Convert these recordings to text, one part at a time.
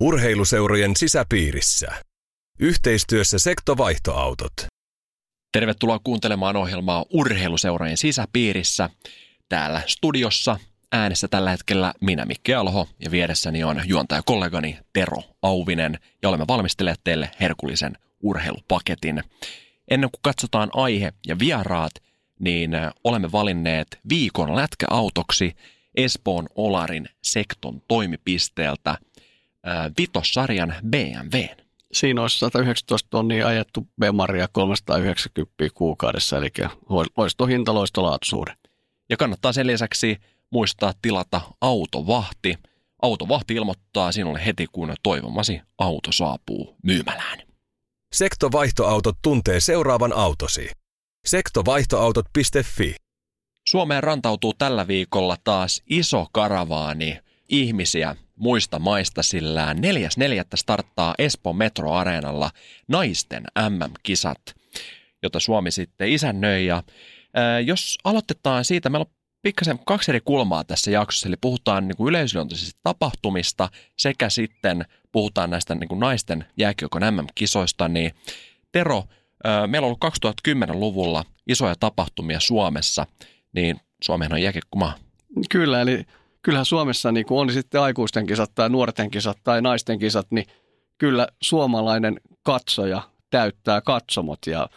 Urheiluseurojen sisäpiirissä. Yhteistyössä Sektovaihtoautot. Tervetuloa kuuntelemaan ohjelmaa Urheiluseurojen sisäpiirissä. Täällä studiossa äänessä tällä hetkellä minä Mikke Alho ja vieressäni on juontajakollegani Tero Auvinen ja olemme valmistelleet teille herkullisen urheilupaketin. Ennen kuin katsotaan aihe ja vieraat, niin olemme valinneet viikon lätkäautoksi Espoon Olarin sekton toimipisteeltä vitossarjan BMW. Siinä olisi 119 tonnia ajettu Bemaria 390 kuukaudessa, eli loistohinta, loistolaatuisuuden. Ja kannattaa sen lisäksi muistaa tilata autovahti. Autovahti ilmoittaa sinulle heti, kun toivomasi auto saapuu myymälään. Sektovaihtoautot tuntee seuraavan autosi. Sektovaihtoautot.fi Suomeen rantautuu tällä viikolla taas iso karavaani ihmisiä muista maista, sillä 4.4. starttaa Espoon metroareenalla naisten MM-kisat, jota Suomi sitten isännöi. Ja, ää, jos aloitetaan siitä, meillä on pikkasen kaksi eri kulmaa tässä jaksossa, eli puhutaan niin kuin tapahtumista sekä sitten puhutaan näistä niin kuin naisten jääkiekon MM-kisoista, niin Tero, meillä on ollut 2010-luvulla isoja tapahtumia Suomessa, niin Suomeen on jääkiekkomaa. Kyllä, eli kyllähän Suomessa niin kuin on sitten aikuisten kisat tai nuorten kisat tai naisten kisat, niin kyllä suomalainen katsoja täyttää katsomot ja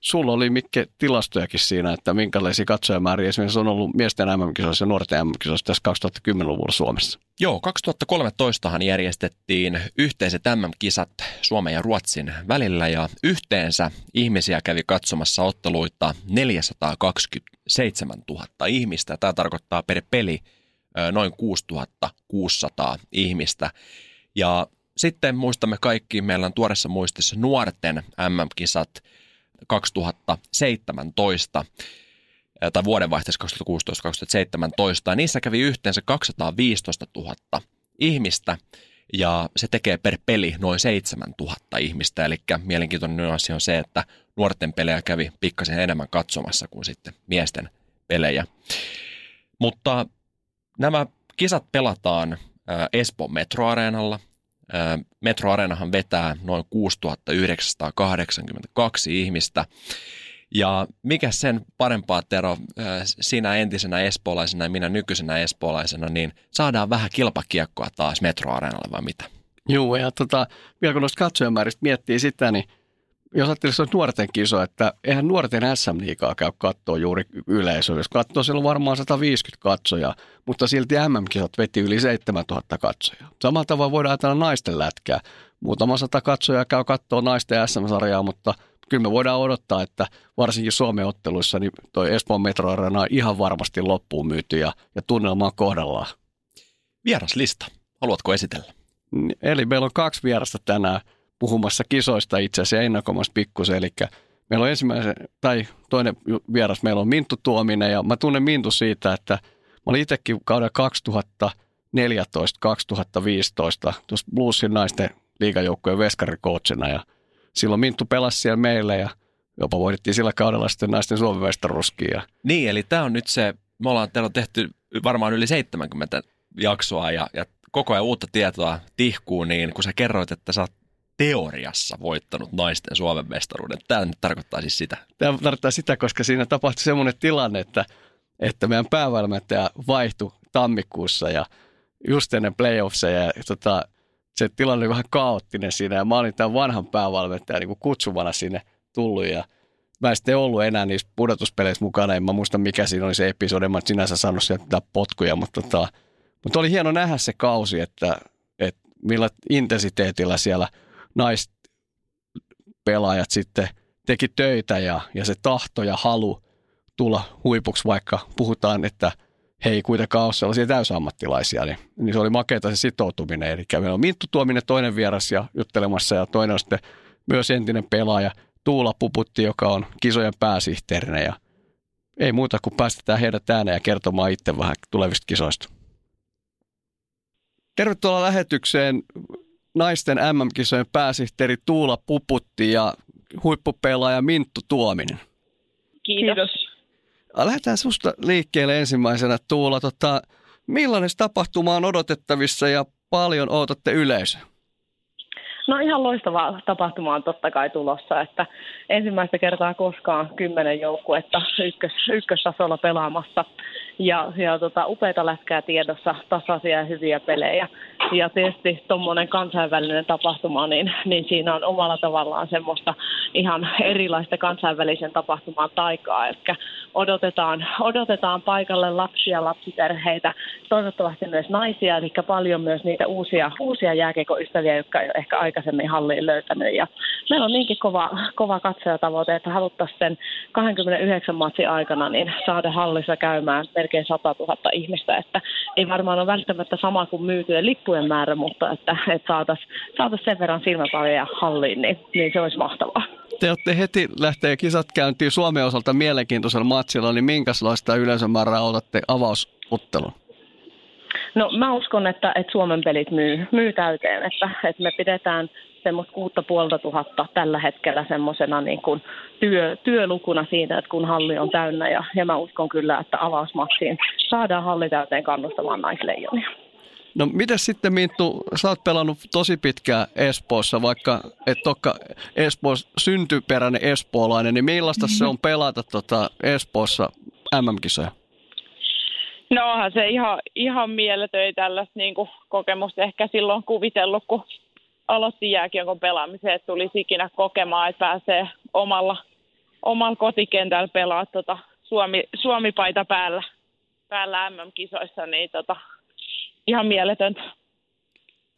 sulla oli Mikke tilastojakin siinä, että minkälaisia katsojamääriä esimerkiksi on ollut miesten MM-kisoissa ja nuorten MM-kisoissa tässä 2010-luvulla Suomessa. Joo, 2013han järjestettiin yhteiset MM-kisat Suomen ja Ruotsin välillä ja yhteensä ihmisiä kävi katsomassa otteluita 427 000 ihmistä. Tämä tarkoittaa per peli noin 6600 ihmistä. Ja sitten muistamme kaikki, meillä on tuoreessa muistissa nuorten MM-kisat 2017 tai vuodenvaihteessa 2016-2017. Niissä kävi yhteensä 215 000 ihmistä ja se tekee per peli noin 7000 ihmistä. Eli mielenkiintoinen nyanssi on se, että nuorten pelejä kävi pikkasen enemmän katsomassa kuin sitten miesten pelejä. Mutta Nämä kisat pelataan Espoon metroareenalla. Metroareenahan vetää noin 6982 ihmistä. Ja mikä sen parempaa, Tero, sinä entisenä espoolaisena ja minä nykyisenä espoolaisena, niin saadaan vähän kilpakiekkoa taas metroareenalla vai mitä? Joo, ja tota, vielä kun noista katsojamääristä miettii sitä, niin jos ajattelisi, että nuorten kiso, että eihän nuorten SM liikaa käy katsoa juuri yleisöä. Jos katsoo, siellä on varmaan 150 katsojaa, mutta silti MM-kisat veti yli 7000 katsojaa. Samalla tavalla voidaan ajatella naisten lätkää. Muutama sata katsojaa käy katsoa naisten SM-sarjaa, mutta kyllä me voidaan odottaa, että varsinkin Suomen otteluissa niin toi Espoon Metro on ihan varmasti loppuun myyty ja, ja tunnelma on kohdallaan. Vieraslista. Haluatko esitellä? Eli meillä on kaksi vierasta tänään puhumassa kisoista itse asiassa ennakomassa pikkusen. Eli meillä on ensimmäisen, tai toinen vieras, meillä on Minttu Tuominen ja mä tunnen Minttu siitä, että mä olin itsekin kauden 2014-2015 tuossa Bluesin naisten liigajoukkojen veskarikoutsina ja silloin Minttu pelasi siellä meille ja jopa voitettiin sillä kaudella sitten naisten Suomen vestaruskia. Niin, eli tämä on nyt se, me ollaan teillä on tehty varmaan yli 70 jaksoa ja, ja koko ajan uutta tietoa tihkuu, niin kun sä kerroit, että sä oot teoriassa voittanut naisten Suomen mestaruuden. Tämä nyt tarkoittaa siis sitä. Tämä tarkoittaa sitä, koska siinä tapahtui semmoinen tilanne, että, että meidän päävalmentaja vaihtui tammikuussa ja just ennen playoffseja. Ja, tota, se tilanne oli vähän kaoottinen siinä ja mä olin tämän vanhan päävalmentajan niin kutsuvana sinne tullut ja mä en sitten ollut enää niissä pudotuspeleissä mukana. En mä muista mikä siinä oli se episodi, mä sinänsä saanut sieltä potkuja, mutta, tota, mutta oli hieno nähdä se kausi, että, että millä intensiteetillä siellä – naispelaajat sitten teki töitä ja, ja se tahto ja halu tulla huipuksi, vaikka puhutaan, että he ei kuitenkaan ole sellaisia täysammattilaisia, niin, niin se oli makeata se sitoutuminen. Eli meillä on Minttu Tuominen toinen vieras ja juttelemassa ja toinen on sitten myös entinen pelaaja Tuula Puputti, joka on kisojen pääsihteerinä ja ei muuta kuin päästetään heidät ääneen ja kertomaan itse vähän tulevista kisoista. Tervetuloa lähetykseen naisten MM-kisojen pääsihteeri Tuula Puputti ja huippupelaaja Minttu Tuominen. Kiitos. Lähdetään susta liikkeelle ensimmäisenä Tuula. Tota, millainen tapahtuma on odotettavissa ja paljon odotatte yleisö? No ihan loistava tapahtuma on totta kai tulossa, että ensimmäistä kertaa koskaan kymmenen joukkuetta ykkös, ykköstasolla pelaamassa ja, ja tota, upeita lätkää tiedossa, tasaisia ja hyviä pelejä. Ja tietysti tuommoinen kansainvälinen tapahtuma, niin, niin siinä on omalla tavallaan semmoista ihan erilaista kansainvälisen tapahtuman taikaa. Eli odotetaan, odotetaan paikalle lapsia, lapsiperheitä, toivottavasti myös naisia, eli paljon myös niitä uusia, uusia jääkekoystäviä, jotka ei ole ehkä aikaisemmin halliin löytänyt. Ja meillä on niinkin kova, kova katsojatavoite, että haluttaisiin sen 29 matsin aikana niin saada hallissa käymään melkein 100 000 ihmistä, että ei varmaan ole välttämättä sama kuin myytyjen lippujen määrä, mutta että, että saataisiin saatais sen verran silmäpaljoja halliin, niin, niin se olisi mahtavaa. Te olette heti lähtee kisat käyntiin Suomen osalta mielenkiintoisella matsilla, niin minkälaista yleisömäärää otatte avausottelun? No mä uskon, että, että Suomen pelit myy, myy täyteen, että, että me pidetään semmoista kuutta puolta tuhatta tällä hetkellä semmoisena niin kuin työ, työlukuna siitä, että kun halli on täynnä ja, ja mä uskon kyllä, että avausmaksiin saadaan halli täyteen kannustamaan naisleijonia. No miten sitten Minttu, sä oot pelannut tosi pitkään Espoossa, vaikka et olekaan Espoossa syntyperäinen espoolainen, niin millaista mm-hmm. se on pelata tota Espoossa MM-kisoja? No onhan se ihan, ihan mieletön tällaista niin kuin kokemusta ehkä silloin kuvitellut, kun aloitti jääkiekon pelaamisen, että tulisi ikinä kokemaan, että pääsee omalla, omalla kotikentällä pelaa tota Suomi, Suomi-paita päällä, päällä MM-kisoissa, niin tota, ihan mieletöntä.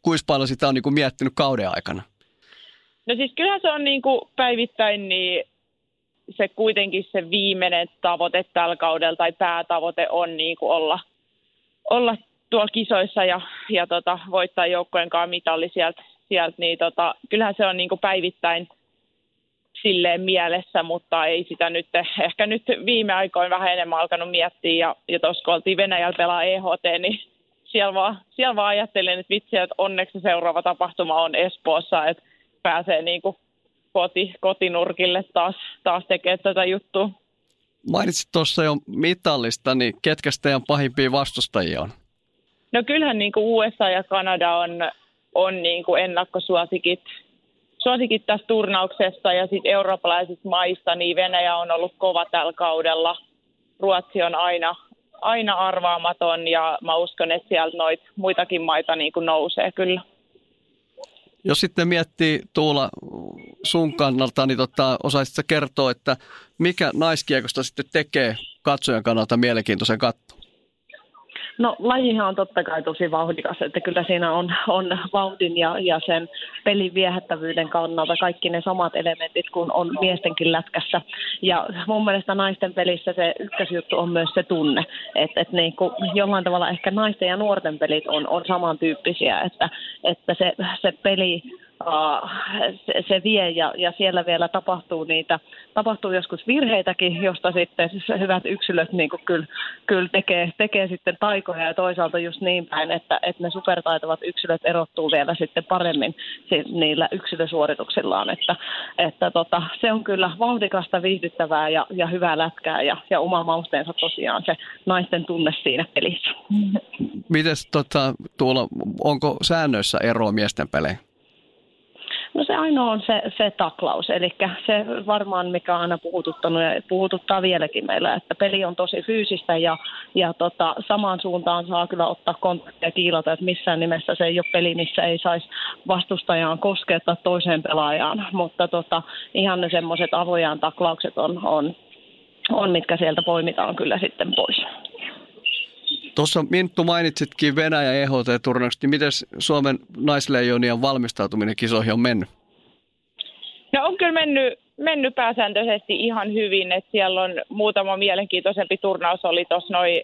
Kuinka paljon sitä on niin kuin miettinyt kauden aikana? No siis kyllähän se on niin kuin päivittäin niin se kuitenkin se viimeinen tavoite tällä kaudella tai päätavoite on niin kuin olla, olla tuolla kisoissa ja, ja tota, voittaa joukkojen kanssa mitalli sieltä, sieltä niin tota, kyllähän se on niin kuin päivittäin silleen mielessä, mutta ei sitä nyt, ehkä nyt viime aikoina vähän enemmän alkanut miettiä ja, ja tuossa kun oltiin Venäjällä pelaa EHT, niin siellä vaan, siellä vaan ajattelin, että vitsi, että onneksi seuraava tapahtuma on Espoossa, että pääsee niin kuin koti, kotinurkille taas, taas tekemään tätä juttua. Mainitsit tuossa jo mitallista, niin ketkä teidän pahimpia vastustajia on? No kyllähän niin kuin USA ja Kanada on, on niin kuin ennakkosuosikit suosikit tässä turnauksessa ja sitten eurooppalaisista maista, niin Venäjä on ollut kova tällä kaudella. Ruotsi on aina, aina arvaamaton ja mä uskon, että sieltä noit muitakin maita niin kuin nousee kyllä. Jos sitten miettii Tuula sun kannalta, niin tota, osaisitko kertoa, että mikä naiskiekosta sitten tekee katsojan kannalta mielenkiintoisen katto? No lajihan on totta kai tosi vauhdikas, että kyllä siinä on, on vauhdin ja, ja sen pelin viehättävyyden kannalta kaikki ne samat elementit kuin on miestenkin lätkässä. Ja mun mielestä naisten pelissä se ykkösjuttu on myös se tunne, että, että niin kuin jollain tavalla ehkä naisten ja nuorten pelit on, on samantyyppisiä, että, että se, se peli se, se vie ja, ja siellä vielä tapahtuu niitä, tapahtuu joskus virheitäkin, josta sitten hyvät yksilöt niin kuin kyllä, kyllä tekee, tekee sitten taikoja ja toisaalta just niin päin, että, että ne supertaitavat yksilöt erottuu vielä sitten paremmin niillä yksilösuorituksillaan, että, että tota, se on kyllä vauhdikasta, viihdyttävää ja, ja hyvää lätkää ja, ja oma mausteensa tosiaan se naisten tunne siinä pelissä. Mites tota, tuolla, onko säännöissä eroa miesten peleihin? No se ainoa on se, se taklaus, eli se varmaan mikä on aina puhututtanut ja puhututtaa vieläkin meillä, että peli on tosi fyysistä ja, ja tota, samaan suuntaan saa kyllä ottaa kontaktia kiilata, että missään nimessä se ei ole peli, missä ei saisi vastustajaan koskettaa toiseen pelaajaan, mutta tota, ihan ne semmoiset avojaan taklaukset on, on, on, mitkä sieltä poimitaan kyllä sitten pois. Tuossa Minttu mainitsitkin Venäjä EHT-turnaukset, niin miten Suomen naisleijonien valmistautuminen kisoihin on mennyt? No on kyllä mennyt, mennyt pääsääntöisesti ihan hyvin, että siellä on muutama mielenkiintoisempi turnaus oli tuossa noin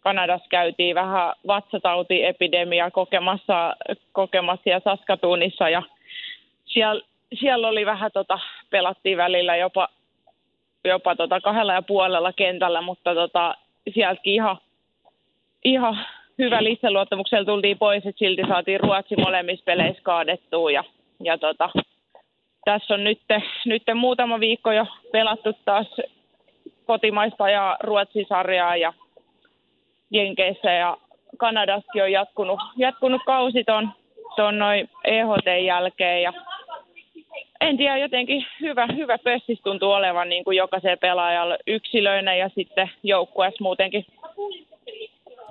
Kanadassa käytiin vähän vatsatautiepidemia kokemassa, kokemassa ja Saskatuunissa ja siellä, siellä oli vähän tota, pelattiin välillä jopa, jopa tota kahdella ja puolella kentällä, mutta tota, sieltäkin ihan ihan hyvä itseluottamuksella tultiin pois, että silti saatiin Ruotsi molemmissa peleissä kaadettua. Ja, ja tota, tässä on nyt, nyt muutama viikko jo pelattu taas kotimaista ja Ruotsi-sarjaa ja Jenkeissä ja Kanadassakin on jatkunut, jatkunut kausiton tuon noin EHT jälkeen ja en tiedä, jotenkin hyvä, hyvä pössis tuntuu olevan niin kuin jokaisen pelaajalle yksilöinä ja sitten joukkueessa muutenkin.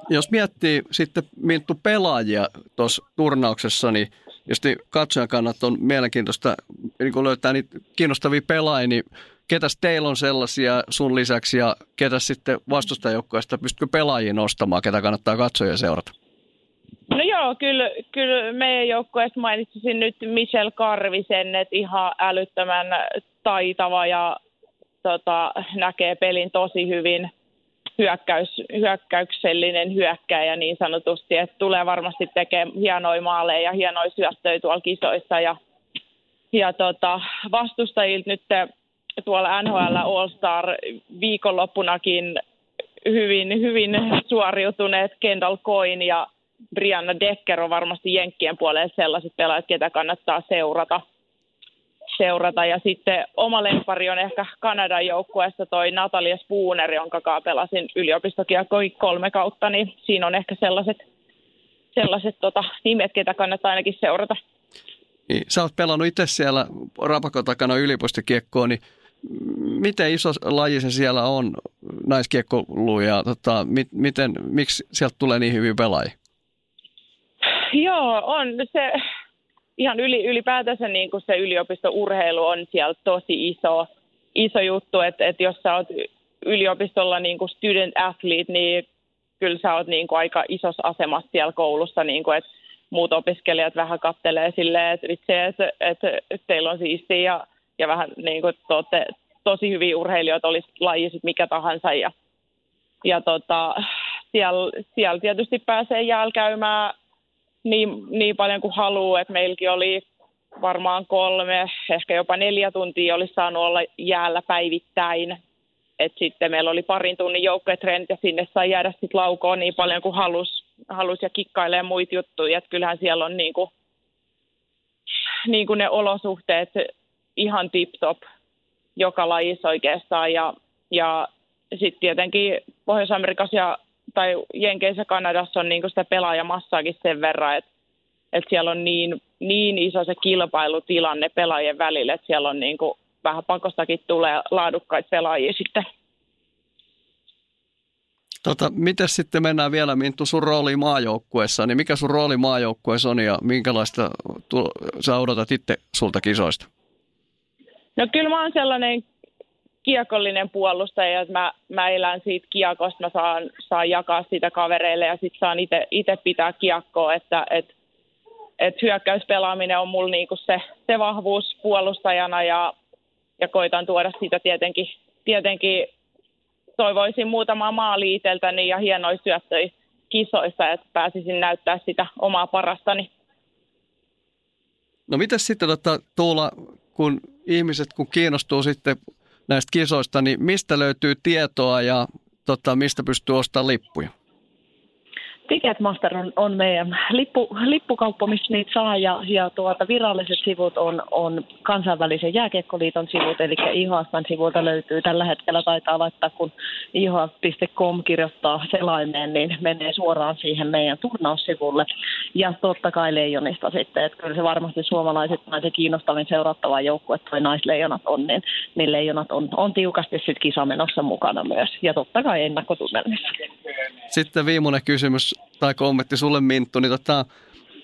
Jos miettii sitten Minttu pelaajia tuossa turnauksessa, niin jos katsojan kannat on mielenkiintoista niin kun löytää niitä kiinnostavia pelaajia, niin ketäs teillä on sellaisia sun lisäksi ja ketä sitten vastustajoukkoista pystytkö pelaajia nostamaan, ketä kannattaa katsoa ja seurata? No joo, kyllä, kyllä meidän joukkueesta mainitsisin nyt Michel Karvisen, että ihan älyttömän taitava ja tota, näkee pelin tosi hyvin hyökkäys, hyökkäyksellinen hyökkäjä niin sanotusti, että tulee varmasti tekemään hienoja maaleja ja hienoja syöttöjä tuolla kisoissa ja, ja tota, vastustajilta nyt tuolla NHL All-Star viikonloppunakin hyvin, hyvin suoriutuneet Kendall Coin ja Brianna Decker on varmasti Jenkkien puolelle sellaiset pelaajat, ketä kannattaa seurata. Seurata. Ja sitten oma lempari on ehkä Kanadan joukkueessa toi Natalia Spooner, jonka kanssa pelasin yliopistokiekkoja kolme kautta, niin siinä on ehkä sellaiset, sellaiset tota, nimet, ketä kannattaa ainakin seurata. Niin, sä oot pelannut itse siellä Rapakon takana yliopistokiekkoa, niin miten iso laji se siellä on, naiskiekkolu, ja tota, mit, miten, miksi sieltä tulee niin hyviä pelaajia? Joo, on se ihan yli, ylipäätänsä niin kuin se yliopistourheilu on siellä tosi iso, iso juttu, että, että jos sä oot yliopistolla niin kuin student athlete, niin kyllä sä oot niin kuin aika isossa asemassa siellä koulussa, niin kuin, että muut opiskelijat vähän kattelee silleen, että itse että, että, teillä on siistiä ja, ja vähän niin kuin te tosi hyviä urheilijoita, olisi laji mikä tahansa ja, ja tota, siellä, siellä tietysti pääsee jälkäymään niin, niin paljon kuin haluaa, että meilläkin oli varmaan kolme, ehkä jopa neljä tuntia olisi saanut olla jäällä päivittäin. Et sitten meillä oli parin tunnin joukkuetrendit ja sinne sai jäädä sitten laukoon niin paljon kuin halus, halus ja kikkailee muita juttuja. Et kyllähän siellä on niinku, niinku ne olosuhteet ihan tip-top joka lajissa oikeastaan. Ja, ja sitten tietenkin Pohjois-Amerikassa ja tai Jenkeissä Kanadassa on niin sitä pelaajamassaakin sen verran, että, että siellä on niin, niin iso se kilpailutilanne pelaajien välillä, että siellä on niin vähän pakostakin tulee laadukkaita pelaajia sitten. Tota, miten sitten mennään vielä Minttu sun rooli maajoukkueessa, niin mikä sun rooli maajoukkueessa on ja minkälaista tu- sä odotat itse sulta kisoista? No kyllä mä oon sellainen kiekollinen puolustaja, että mä, mä elän siitä kiekosta, mä saan, saan jakaa sitä kavereille ja sitten saan itse pitää kiekkoa, että et, et hyökkäyspelaaminen on mulla niinku se, se vahvuus puolustajana ja, ja koitan tuoda sitä tietenkin, tietenkin toivoisin muutamaa maaliiteltäni ja hienoja syöttöjä kisoissa, että pääsisin näyttää sitä omaa parastani. No mitä sitten tota, Tuula, kun ihmiset kun kiinnostuu sitten näistä kisoista, niin mistä löytyy tietoa ja tota, mistä pystyy ostamaan lippuja? Ticketmaster on, on meidän lippu, lippukauppa, missä niitä saa, ja, ja tuota, viralliset sivut on, on kansainvälisen jääkiekkoliiton sivut, eli IHFn sivulta löytyy tällä hetkellä, taitaa laittaa, kun ihf.com kirjoittaa selaimeen, niin menee suoraan siihen meidän turnaussivulle. Ja totta kai Leijonista sitten, että kyllä se varmasti suomalaiset se kiinnostavin seurattava joukkue toi naisleijonat on, niin, niin leijonat on, on tiukasti sitten kisamenossa mukana myös, ja totta kai ennakkotunnelmissa. Sitten viimeinen kysymys tai kommentti sulle Minttu, niin tota,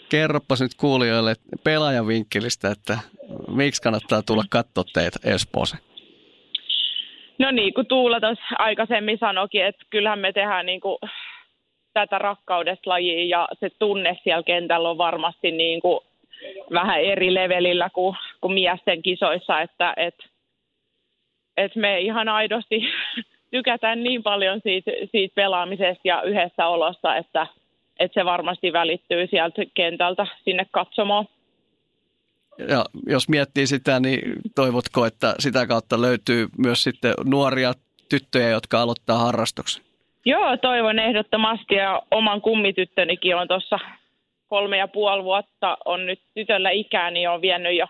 kerropas nyt kuulijoille pelaajan vinkkelistä, että miksi kannattaa tulla katsoa teitä Espooseen? No niin, kuin Tuula tuossa aikaisemmin sanoikin, että kyllähän me tehdään niin kuin tätä rakkaudesta lajiin ja se tunne siellä kentällä on varmasti niin kuin vähän eri levelillä kuin, kuin miesten kisoissa, että et, et me ihan aidosti tykätään niin paljon siitä, siitä pelaamisesta ja yhdessä olossa, että, että se varmasti välittyy sieltä kentältä sinne katsomaan. Ja jos miettii sitä, niin toivotko, että sitä kautta löytyy myös sitten nuoria tyttöjä, jotka aloittaa harrastuksen? Joo, toivon ehdottomasti ja oman kummityttönikin on tuossa kolme ja puoli vuotta on nyt tytöllä ikää, niin on vienyt jo,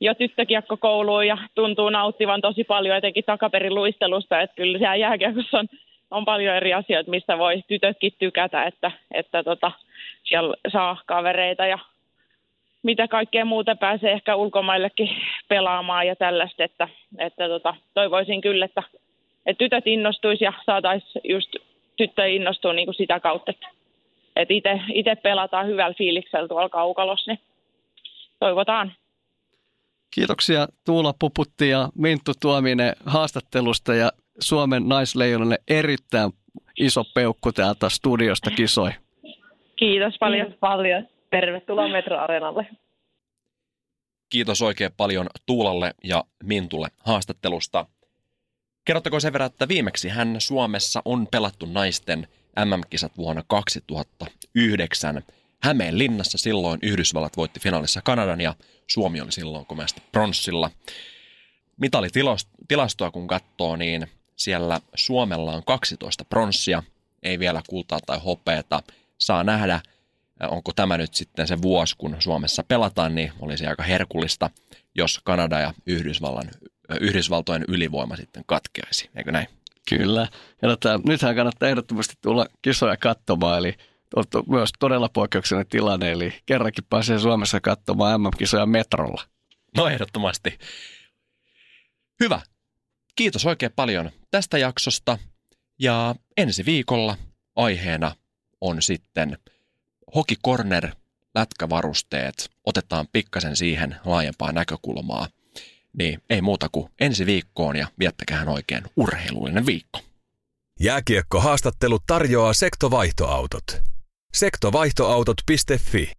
jo tyttökiekkokouluun ja tuntuu nauttivan tosi paljon etenkin takaperin luistelusta, että kyllä siellä jääkiekossa on on paljon eri asioita, mistä voi tytötkin tykätä, että, että tota, siellä saa kavereita ja mitä kaikkea muuta pääsee ehkä ulkomaillekin pelaamaan ja tällaista, että, että tota, toivoisin kyllä, että, että tytöt innostuisi ja saataisiin just tyttöjä innostua niin kuin sitä kautta, että, että itse pelataan hyvällä fiiliksellä tuolla kaukalossa, niin toivotaan. Kiitoksia Tuula Puputti ja Minttu Tuominen haastattelusta ja Suomen naisleijonalle erittäin iso peukku täältä studiosta kisoi. Kiitos paljon. Kiitos paljon. Tervetuloa Metroareenalle. Kiitos oikein paljon Tuulalle ja Mintulle haastattelusta. Kerrottako sen verran, että viimeksi hän Suomessa on pelattu naisten MM-kisat vuonna 2009. Hämeen linnassa silloin Yhdysvallat voitti finaalissa Kanadan ja Suomi oli silloin komeasti pronssilla. Mitalitilastoa kun katsoo, niin siellä Suomella on 12 pronssia, ei vielä kultaa tai hopeeta. Saa nähdä, onko tämä nyt sitten se vuosi, kun Suomessa pelataan, niin olisi aika herkullista, jos Kanada ja Yhdysvallan, Yhdysvaltojen ylivoima sitten katkeaisi, eikö näin? Kyllä. Ja tota, nythän kannattaa ehdottomasti tulla kisoja katsomaan, eli on myös todella poikkeuksellinen tilanne, eli kerrankin pääsee Suomessa katsomaan MM-kisoja metrolla. No ehdottomasti. Hyvä. Kiitos oikein paljon tästä jaksosta. Ja ensi viikolla aiheena on sitten Hoki Corner lätkävarusteet. Otetaan pikkasen siihen laajempaa näkökulmaa. Niin ei muuta kuin ensi viikkoon ja viettäkään oikein urheilullinen viikko. Jääkiekko haastattelu tarjoaa sektovaihtoautot. Sektovaihtoautot.fi